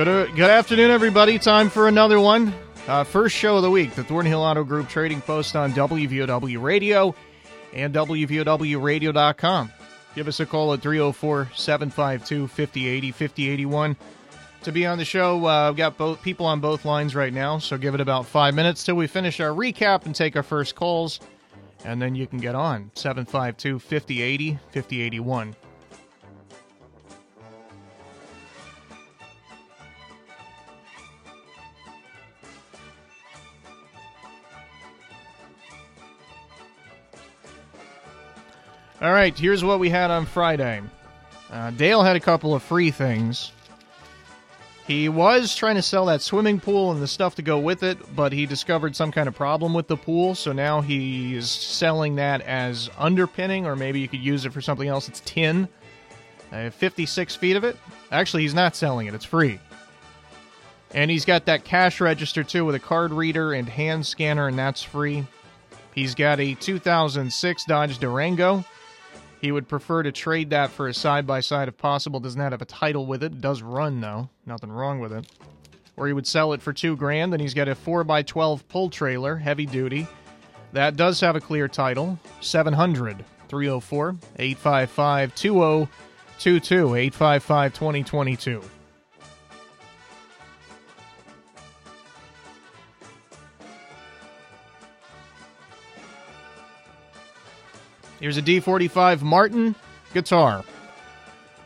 Good, uh, good afternoon, everybody. Time for another one. Uh, first show of the week, the Thornhill Auto Group Trading Post on WVOW Radio and WVOWradio.com. Give us a call at 304 752 5080 5081 to be on the show. Uh, I've got both people on both lines right now, so give it about five minutes till we finish our recap and take our first calls, and then you can get on 752 5080 5081. All right, here's what we had on Friday. Uh, Dale had a couple of free things. He was trying to sell that swimming pool and the stuff to go with it, but he discovered some kind of problem with the pool, so now he is selling that as underpinning, or maybe you could use it for something else. It's tin. Uh, 56 feet of it. Actually, he's not selling it, it's free. And he's got that cash register too with a card reader and hand scanner, and that's free. He's got a 2006 Dodge Durango. He would prefer to trade that for a side by side if possible. Does not have a title with it. Does run though. Nothing wrong with it. Or he would sell it for two grand. Then he's got a four x twelve pull trailer, heavy duty. That does have a clear title. 700 304 855 2022 855 2022. Here's a D45 Martin guitar.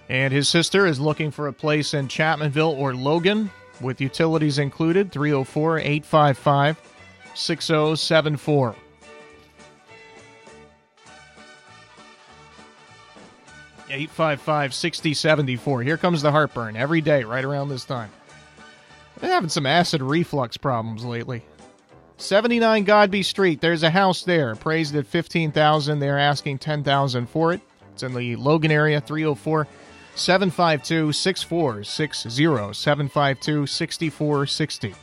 And his sister is looking for a place in Chapmanville or Logan with utilities included 304 855 6074. Eight five five sixty oh seventy oh four. Here comes the heartburn every day, right around this time. I've Been having some acid reflux problems lately. 79 Godby Street. There's a house there, appraised at 15000 They're asking 10000 for it. It's in the Logan area, 304 752 6460. 752 6460.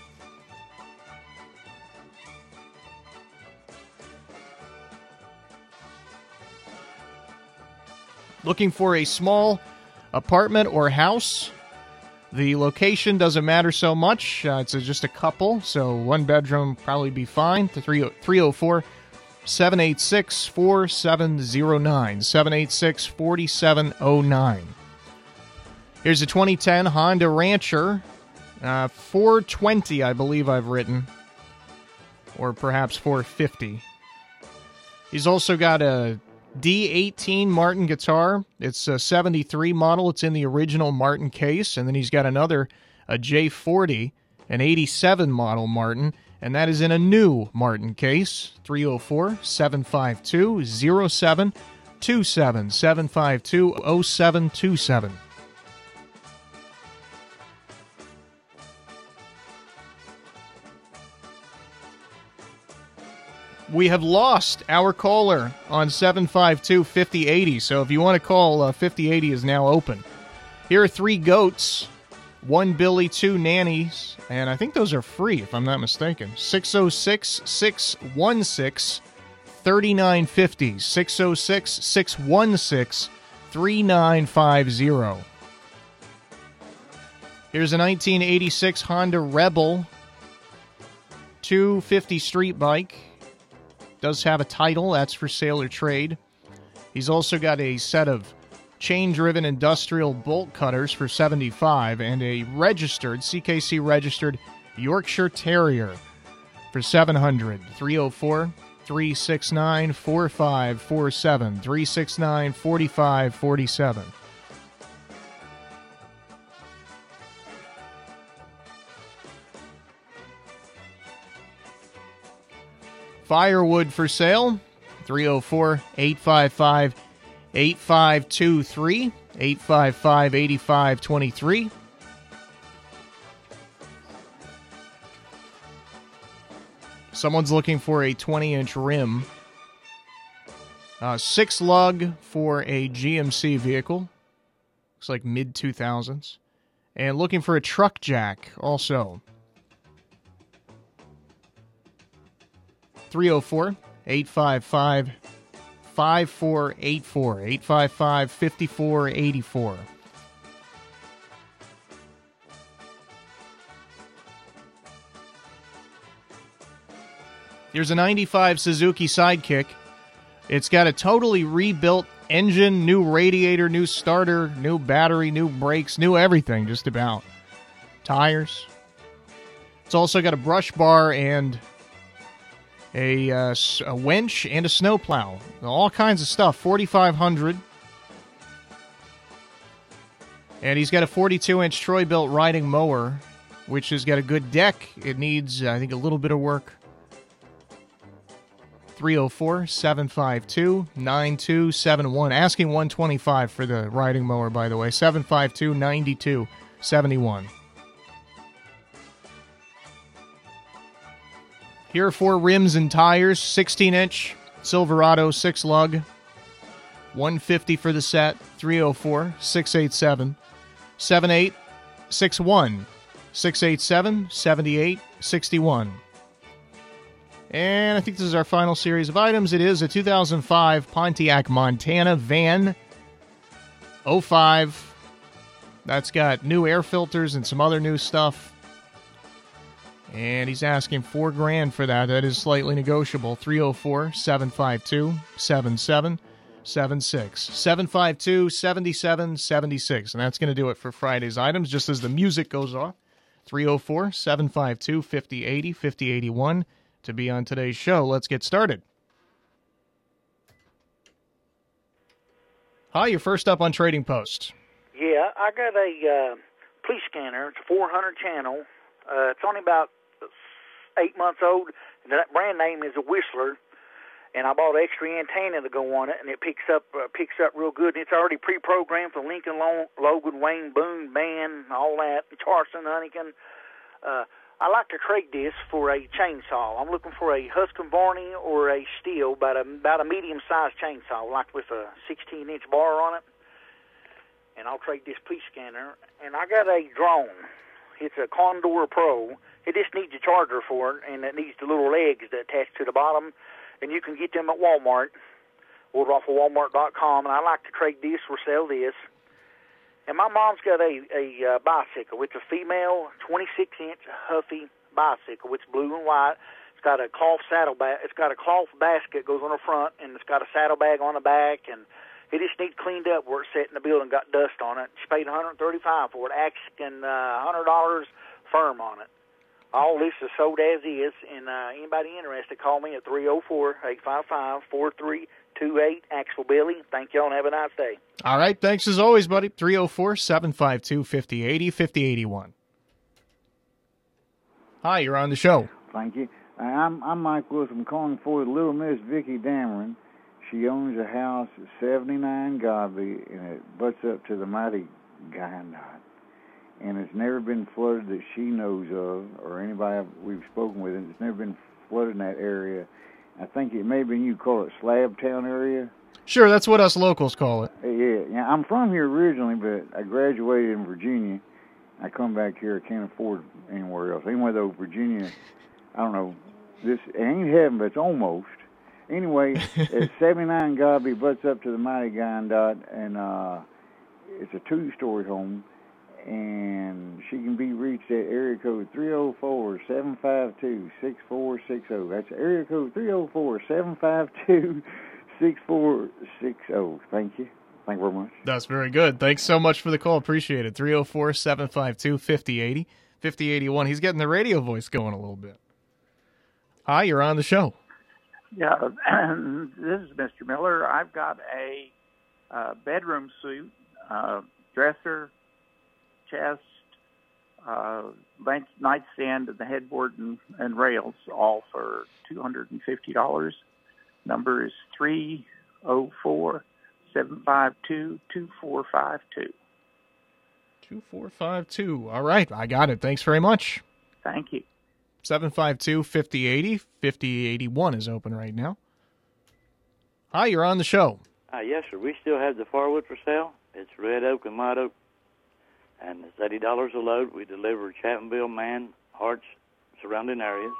Looking for a small apartment or house the location doesn't matter so much. Uh, it's a, just a couple, so one bedroom probably be fine. The 304 786 4709. 786 4709. Here's a 2010 Honda Rancher. Uh, 420, I believe I've written. Or perhaps 450. He's also got a D18 Martin guitar. It's a 73 model. It's in the original Martin case. And then he's got another, a J40, an 87 model Martin. And that is in a new Martin case. 304 752 0727 752 0727. We have lost our caller on 752 5080. So if you want to call, uh, 5080 is now open. Here are three goats one Billy, two nannies, and I think those are free if I'm not mistaken. 606 616 3950. 606 616 3950. Here's a 1986 Honda Rebel 250 street bike does have a title, that's for sale or trade. He's also got a set of chain driven industrial bolt cutters for 75 and a registered CKC registered Yorkshire Terrier for 700 304 369 4547 369 4547 Firewood for sale 304 855 8523 855 8523. Someone's looking for a 20 inch rim. Uh, six lug for a GMC vehicle. Looks like mid 2000s. And looking for a truck jack also. 304 855 5484. 855 5484. Here's a 95 Suzuki Sidekick. It's got a totally rebuilt engine, new radiator, new starter, new battery, new brakes, new everything, just about. Tires. It's also got a brush bar and a, uh, a winch and a snowplow. All kinds of stuff. 4500 And he's got a 42 inch Troy-Bilt riding mower, which has got a good deck. It needs, I think, a little bit of work. 304 752 9271. Asking 125 for the riding mower, by the way. 752 9271. Here are four rims and tires 16 inch Silverado 6 lug. 150 for the set. 304 687 7861 687 7861. And I think this is our final series of items. It is a 2005 Pontiac Montana van 05. That's got new air filters and some other new stuff. And he's asking four grand for that. That is slightly negotiable. 304 752 7776. 752 7776. And that's going to do it for Friday's items, just as the music goes off. 304 752 5080 5081 to be on today's show. Let's get started. Hi, you're first up on Trading Post. Yeah, I got a uh, police scanner. It's a 400 channel. Uh, it's only about eight months old. And that brand name is a Whistler, and I bought an extra antenna to go on it, and it picks up uh, picks up real good. And it's already pre-programmed for Lincoln, Logan, Wayne, Boone, Band, all that, Charleston, Huntington. Uh, I like to trade this for a chainsaw. I'm looking for a Husqvarna or a Stihl, about a about a medium-sized chainsaw, like with a 16-inch bar on it. And I'll trade this police scanner. And I got a drone. It's a Condor Pro. It just needs a charger for it, and it needs the little legs that attach to the bottom. And you can get them at Walmart. Order off of Walmart.com. And I like to trade this or sell this. And my mom's got a a uh, bicycle. It's a female 26 inch Huffy bicycle. It's blue and white. It's got a cloth saddlebag. It's got a cloth basket goes on the front, and it's got a saddlebag on the back, and it just needs cleaned up where it's sat in the building, got dust on it. She paid 135 for it, asking uh, $100 firm on it. All this is sold as is, and uh, anybody interested, call me at 304 855 4328 Axel Billy. Thank y'all and have a nice day. All right. Thanks as always, buddy. 304 752 5080 5081. Hi, you're on the show. Thank you. I'm, I'm Mike Wilson. calling for Little Miss Vicky Dameron. She owns a house at 79 Godby, and it butts up to the mighty Guyandotte and it's never been flooded that she knows of, or anybody we've spoken with. It's never been flooded in that area. I think it may be you call it Slab Town area. Sure, that's what us locals call it. Yeah, yeah. I'm from here originally, but I graduated in Virginia. I come back here. I can't afford anywhere else. Anyway, though, Virginia, I don't know. This it ain't heaven, but it's almost. Anyway, at 79 Godby butts up to the Mighty Guyandotte, and uh, it's a two-story home and she can be reached at area code 304-752-6460. That's area code 304-752-6460. Thank you. Thank you very much. That's very good. Thanks so much for the call. Appreciate it. 304-752-5080. 5081. He's getting the radio voice going a little bit. Hi, you're on the show. Yeah, this is Mr. Miller. I've got a uh, bedroom suit, uh, dresser, chest, uh, nightstand, and the headboard and, and rails, all for two hundred and fifty dollars. Number is three zero oh four seven five two two four five two. Two four five two. All right, I got it. Thanks very much. Thank you. 752 5080. 5081 is open right now. Hi, you're on the show. Uh, yes, sir. We still have the Farwood for sale. It's red oak and white oak and it's eighty dollars a load. We deliver Chapmanville, Man, Harts, surrounding areas.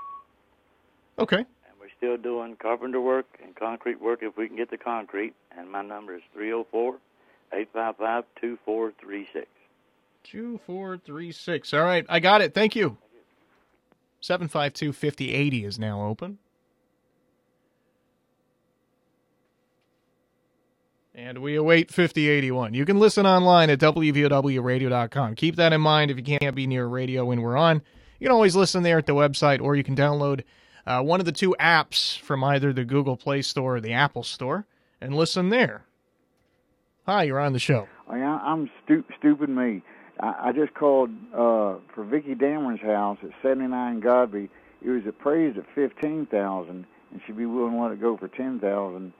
Okay. And we're still doing carpenter work and concrete work if we can get the concrete. And my number is three zero oh four eight five five two four three six. Two four three six. All right, I got it. Thank you. Seven five two fifty eighty is now open. And we await 5081. You can listen online at WVOWradio.com. Keep that in mind if you can't be near radio when we're on. You can always listen there at the website, or you can download uh, one of the two apps from either the Google Play Store or the Apple Store and listen there. Hi, you're on the show. Oh, I'm stu- stupid me. I, I just called uh, for Vicky Dameron's house at 79 Godby. It was appraised at 15000 and she'd be willing to let it go for 10000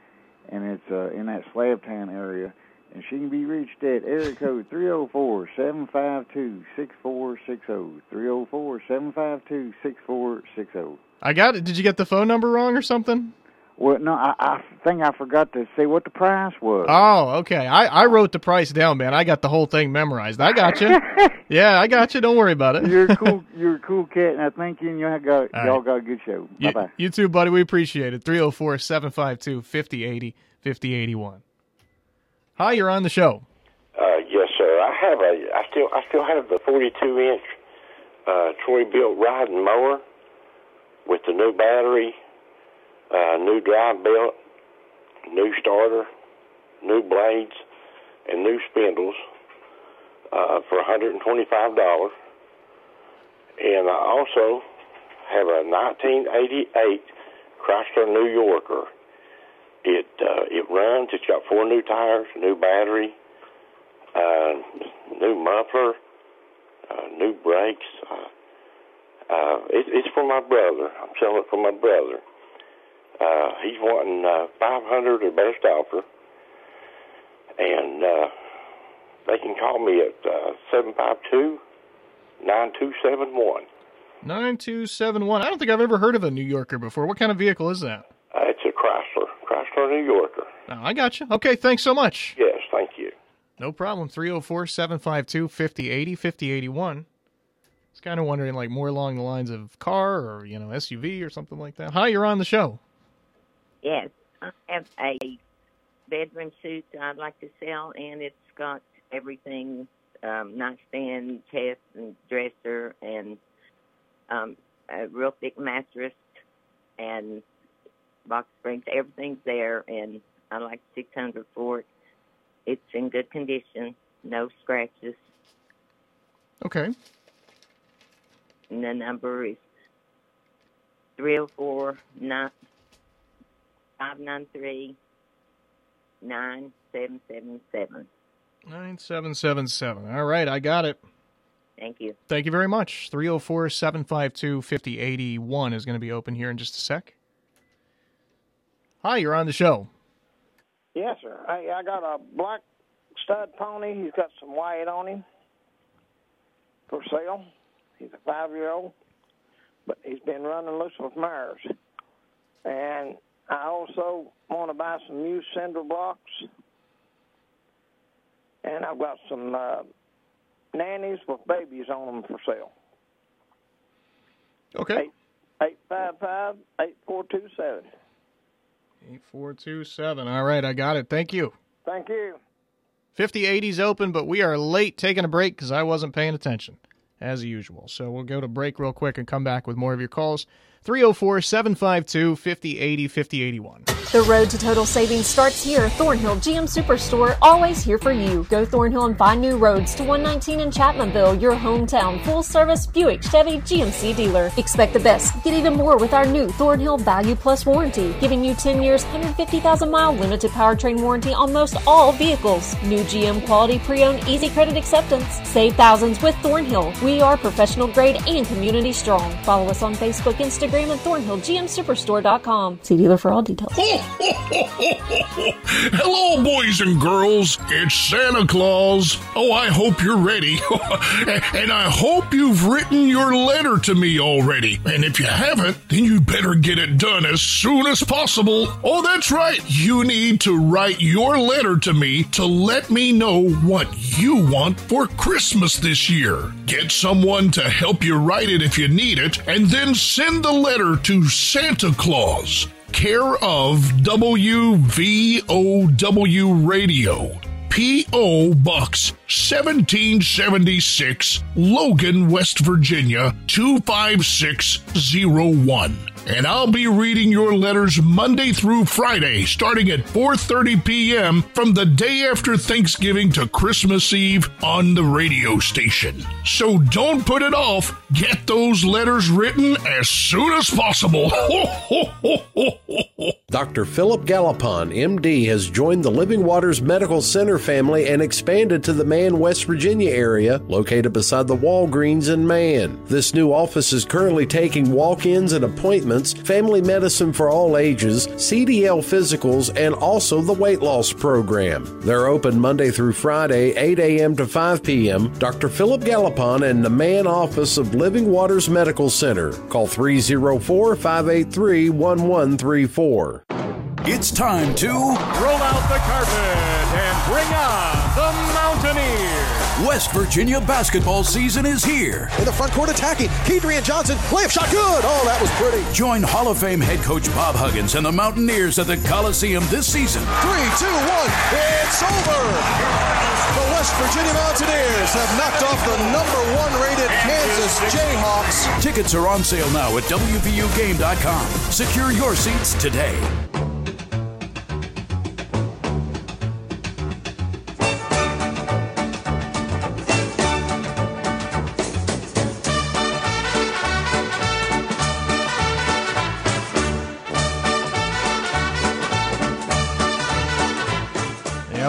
and it's uh, in that Slabtown area. And she can be reached at area code 304 752 6460. 304 752 6460. I got it. Did you get the phone number wrong or something? Well, no, I, I think I forgot to say what the price was. Oh, okay. I, I wrote the price down, man. I got the whole thing memorized. I got you. yeah, I got you. Don't worry about it. you're a cool, you're a cool cat, and I think you and y'all got All y'all right. got a good show. Bye You, bye. you too, buddy. We appreciate it. 304 752 5080 5081. Hi, you're on the show. Uh, yes, sir. I have a. I still. I still have the 42 inch uh, Troy-Bilt riding mower with the new battery, uh, new drive belt, new starter, new blades, and new spindles uh, for 125 dollars. And I also have a 1988 Chrysler New Yorker. It uh, it runs. It's got four new tires, new battery, uh, new muffler, uh, new brakes. Uh, uh, it, it's for my brother. I'm selling it for my brother. Uh, he's wanting uh, 500 or best offer, and uh, they can call me at uh, 752 9271. 9271. I don't think I've ever heard of a New Yorker before. What kind of vehicle is that? Uh, it's a Chrysler, Chrysler New Yorker. Oh, I got you. Okay, thanks so much. Yes, thank you. No problem. 304 752 5080 5081. I was kind of wondering, like, more along the lines of car or, you know, SUV or something like that. Hi, you're on the show. Yes, I have a bedroom suit that I'd like to sell, and it's got everything um, nightstand, chest, and dresser, and um, a real thick mattress, and box springs. Everything's there, and I like 600 for it. It's in good condition, no scratches, Okay. and the number is 304 593 9777. 9777. All right, I got it. Thank you. Thank you very much. 304 752 5081 is going to be open here in just a sec. Hi, you're on the show. Yes, sir. I, I got a black stud pony. He's got some white on him for sale. He's a five-year-old, but he's been running loose with mares. And I also want to buy some used cinder blocks. And I've got some uh, nannies with babies on them for sale. Okay. Eight five five eight four two seven. 8427. All right, I got it. Thank you. Thank you. 5080's open, but we are late taking a break because I wasn't paying attention, as usual. So we'll go to break real quick and come back with more of your calls. 304 752 5080 5081. The road to total savings starts here. Thornhill GM Superstore, always here for you. Go Thornhill and find new roads to 119 in Chapmanville, your hometown full service Buick Chevy GMC dealer. Expect the best. Get even more with our new Thornhill Value Plus warranty, giving you 10 years, 150,000 mile limited powertrain warranty on most all vehicles. New GM quality pre-owned easy credit acceptance. Save thousands with Thornhill. We are professional grade and community strong. Follow us on Facebook, Instagram, and ThornhillGMSuperstore.com. See dealer for all details. Hello, boys and girls. It's Santa Claus. Oh, I hope you're ready. and I hope you've written your letter to me already. And if you haven't, then you better get it done as soon as possible. Oh, that's right. You need to write your letter to me to let me know what you want for Christmas this year. Get someone to help you write it if you need it, and then send the letter to Santa Claus care of WVOW Radio, P.O. Box 1776, Logan, West Virginia 25601. And I'll be reading your letters Monday through Friday, starting at 4:30 p.m. from the day after Thanksgiving to Christmas Eve on the radio station. So don't put it off. Get those letters written as soon as possible. Dr. Philip Gallopon, MD, has joined the Living Waters Medical Center family and expanded to the Man, West Virginia area, located beside the Walgreens in Man. This new office is currently taking walk ins and appointments, family medicine for all ages, CDL physicals, and also the weight loss program. They're open Monday through Friday, 8 a.m. to 5 p.m. Dr. Philip Gallopon and the Man office of Living Waters Medical Center. Call 304 583 1134. It's time to roll out the carpet and bring on the Mountaineers. West Virginia basketball season is here. In the front court attacking, Kedrian Johnson, layup shot good. Oh, that was pretty. Join Hall of Fame head coach Bob Huggins and the Mountaineers at the Coliseum this season. Three, two, one, it's over. The West Virginia Mountaineers have knocked off the number one rated Kansas Jayhawks. Tickets are on sale now at WVUGame.com. Secure your seats today.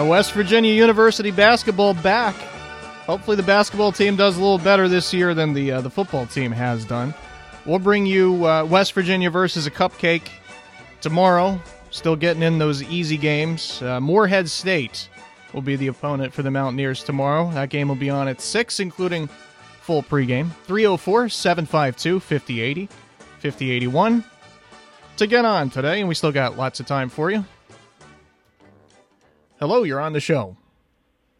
Yeah, West Virginia University basketball back. Hopefully, the basketball team does a little better this year than the uh, the football team has done. We'll bring you uh, West Virginia versus a cupcake tomorrow. Still getting in those easy games. Uh, Morehead State will be the opponent for the Mountaineers tomorrow. That game will be on at 6, including full pregame. 304 752 5080 5081 to get on today, and we still got lots of time for you. Hello, you're on the show.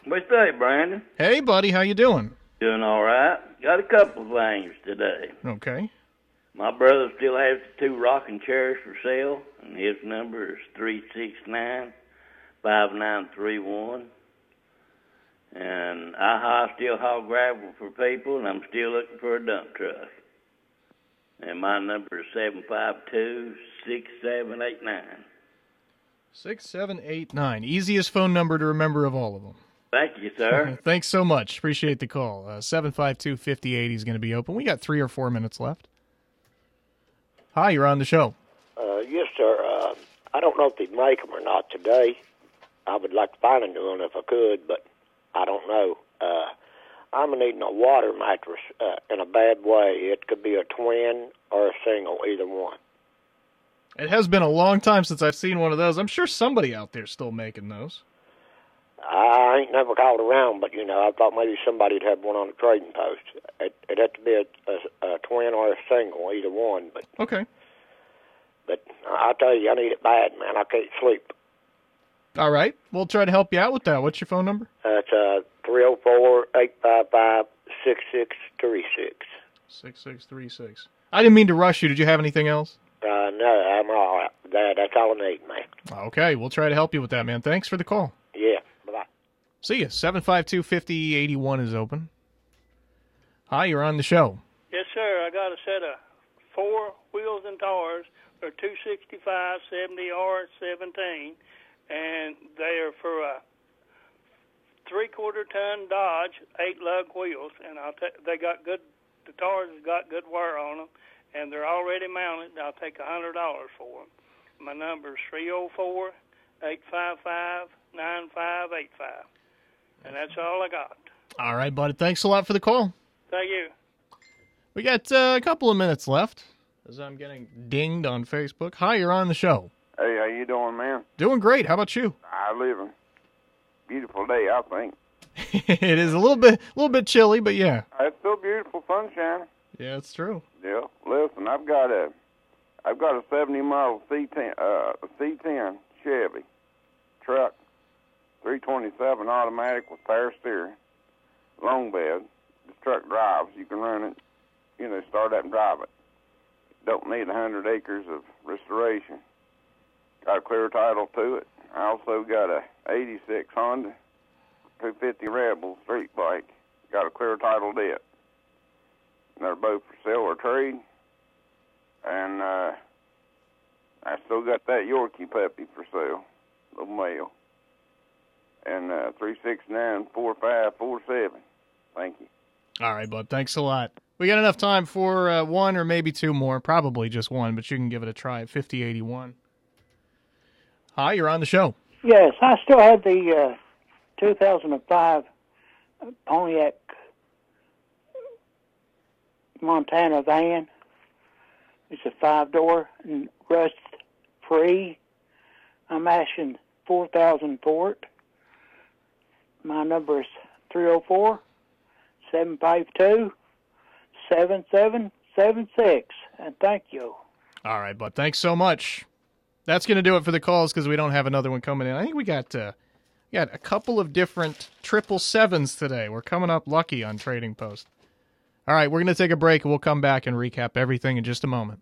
What's up, Brandon? Hey, buddy, how you doing? Doing all right. Got a couple of things today. Okay. My brother still has the two rocking chairs for sale, and his number is three six nine five nine three one. And I still haul gravel for people, and I'm still looking for a dump truck. And my number is seven five two six seven eight nine. 6789. Easiest phone number to remember of all of them. Thank you, sir. Thanks so much. Appreciate the call. Uh, 752 5080 is going to be open. We got three or four minutes left. Hi, you're on the show. Uh, yes, sir. Uh, I don't know if they make them or not today. I would like to find a new one if I could, but I don't know. Uh, I'm needing a water mattress uh, in a bad way. It could be a twin or a single, either one. It has been a long time since I've seen one of those. I'm sure somebody out there's still making those. I ain't never called around, but you know, I thought maybe somebody'd have one on the trading post. It, it'd have to be a, a, a twin or a single, either one. But okay. But I tell you, I need it bad, man. I can't sleep. All right, we'll try to help you out with that. What's your phone number? Uh, it's uh three zero four eight five five six six three six. Six six three six. I didn't mean to rush you. Did you have anything else? Uh, no, I'm all right. That, that's all I need, man. Okay, we'll try to help you with that, man. Thanks for the call. Yeah, bye. See you. 752 5081 is open. Hi, you're on the show. Yes, sir. I got a set of four wheels and tires. They're 265 70R 17, and they are for a three quarter ton Dodge, eight lug wheels, and I'll t- they got good. The tires has got good wear on them, and they're already mounted. I'll take a hundred dollars for them. My number is three zero four eight five five nine five eight five, and that's all I got. All right, buddy. Thanks a lot for the call. Thank you. We got uh, a couple of minutes left as I'm getting dinged on Facebook. Hi, you're on the show. Hey, how you doing, man? Doing great. How about you? I live in beautiful day, I think. it is a little bit, a little bit chilly, but yeah. It's still beautiful sunshine. Yeah, it's true. Yeah. Listen, I've got a, I've got a '70 model C10, uh, C10 Chevy truck, 327 automatic with power steering, long bed. This truck drives. You can run it, you know, start up and drive it. Don't need a hundred acres of restoration. Got a clear title to it. I also got a '86 Honda 250 Rebel street bike. Got a clear title deed. And they're both for sale or trade. And uh, I still got that Yorkie puppy for sale, little male. And uh, three six nine four five four seven. Thank you. All right, bud. Thanks a lot. We got enough time for uh, one or maybe two more. Probably just one, but you can give it a try at 5081. Hi, you're on the show. Yes, I still have the uh, 2005 Pontiac Montana van. It's a five door and rust free. I'm asking 4000 for it. My number is 304 752 7776. And thank you. All right, bud. Thanks so much. That's going to do it for the calls because we don't have another one coming in. I think we got uh, got a couple of different triple sevens today. We're coming up lucky on Trading Post. All right, we're going to take a break and we'll come back and recap everything in just a moment.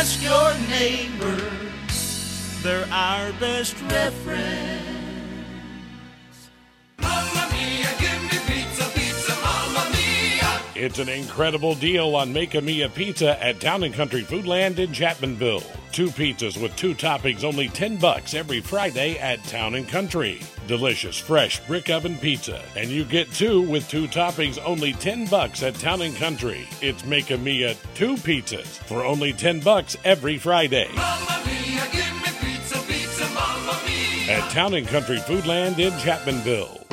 Ask your neighbor. They're our best reference. Mamma mia, It's an incredible deal on Make a Mia Pizza at Town and Country Foodland in Chapmanville. Two pizzas with two toppings, only 10 bucks every Friday at Town and Country. Delicious, fresh brick oven pizza. And you get two with two toppings, only 10 bucks at Town and Country. It's Make a Mia two pizzas for only 10 bucks every Friday. Mia, give me pizza, pizza. At Town and Country Foodland in Chapmanville.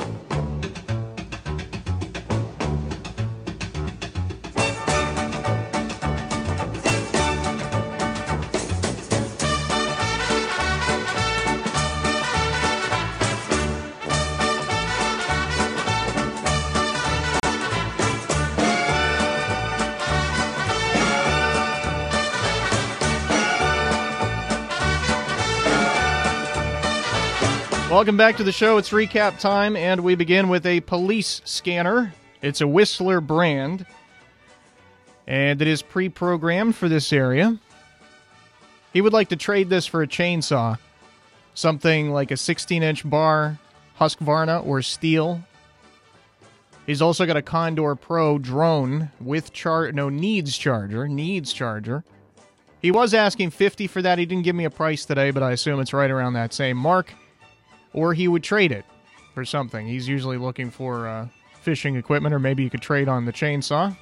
Welcome back to the show. It's recap time, and we begin with a police scanner. It's a Whistler brand, and it is pre programmed for this area. He would like to trade this for a chainsaw, something like a 16 inch bar, Husqvarna, or Stihl. He's also got a Condor Pro drone with char no needs charger, needs charger. He was asking 50 for that. He didn't give me a price today, but I assume it's right around that same mark or he would trade it for something. He's usually looking for uh, fishing equipment, or maybe you could trade on the chainsaw.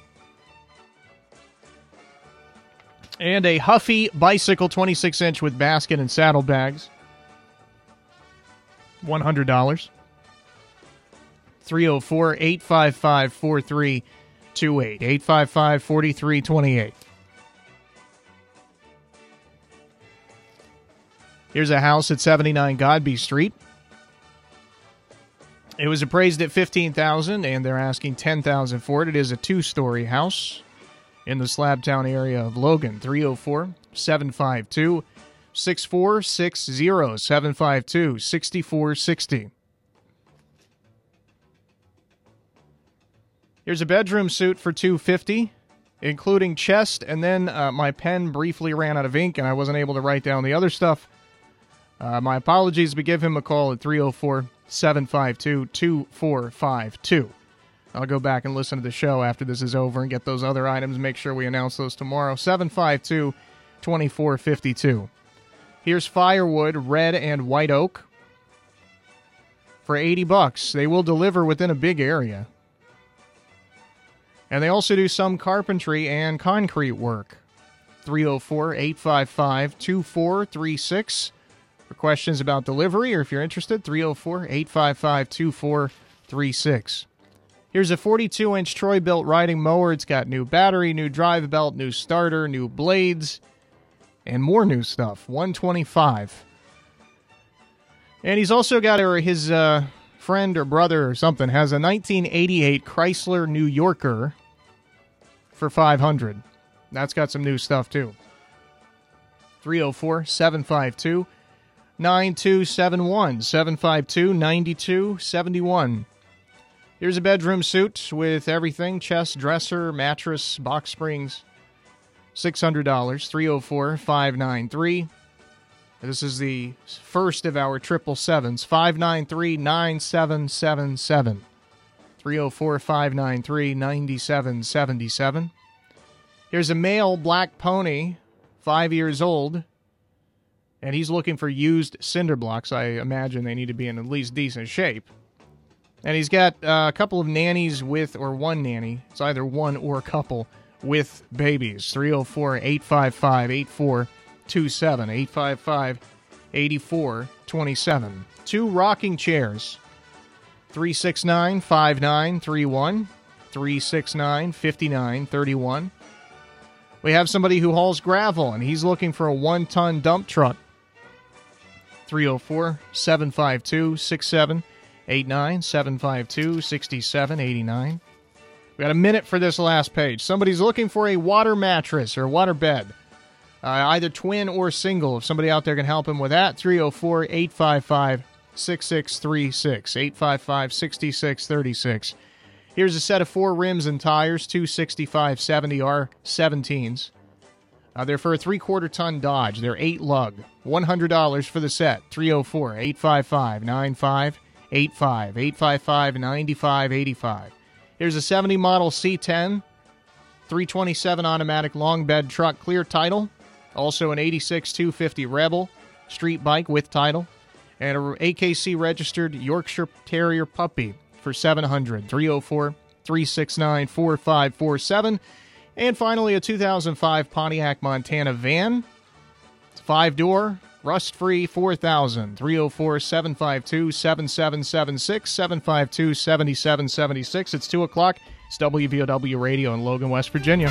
And a Huffy bicycle 26 inch with basket and saddlebags. $100. 304 855 4328. 855 4328. Here's a house at 79 Godby Street. It was appraised at fifteen thousand, and they're asking ten thousand for it. It is a two-story house in the Slabtown area of Logan. 304-752-6460. 752-6460. Here's a bedroom suit for 250. including chest, and then uh, my pen briefly ran out of ink and I wasn't able to write down the other stuff. Uh, my apologies, but give him a call at 304 752 2452. I'll go back and listen to the show after this is over and get those other items. Make sure we announce those tomorrow. 752 2452. Here's firewood, red and white oak for 80 bucks. They will deliver within a big area. And they also do some carpentry and concrete work. 304 855 2436. For questions about delivery or if you're interested, 304 855 2436. Here's a 42 inch Troy-Bilt riding mower. It's got new battery, new drive belt, new starter, new blades, and more new stuff. 125 And he's also got or his uh, friend or brother or something has a 1988 Chrysler New Yorker for 500 That's got some new stuff too. 304 752 9271 752 9271. Here's a bedroom suit with everything chest, dresser, mattress, box springs. $600, 304 593. This is the first of our triple sevens, 593 9777. 304 593 9777. Here's a male black pony, five years old, and he's looking for used cinder blocks. I imagine they need to be in at least decent shape. And he's got uh, a couple of nannies with, or one nanny, it's either one or a couple, with babies. 304 855 8427. 855 8427. Two rocking chairs. 369 5931. 369 5931. We have somebody who hauls gravel and he's looking for a one ton dump truck. 304 752 6789 752 6789. We got a minute for this last page. Somebody's looking for a water mattress or water bed, uh, either twin or single. If somebody out there can help him with that, 304 855 6636. 855 6636. Here's a set of four rims and tires, two 6570 R17s. Uh, they're for a three quarter ton Dodge. They're eight lug. $100 for the set. 304 855 9585. 855 9585. Here's a 70 model C10, 327 automatic long bed truck, clear title. Also an 86 250 Rebel street bike with title. And a AKC registered Yorkshire Terrier puppy for 700 304 369 4547. And finally, a 2005 Pontiac Montana van. It's oh five door, rust free, 4000 304 752 7776 752 7776. It's 2 o'clock. It's WVOW Radio in Logan, West Virginia.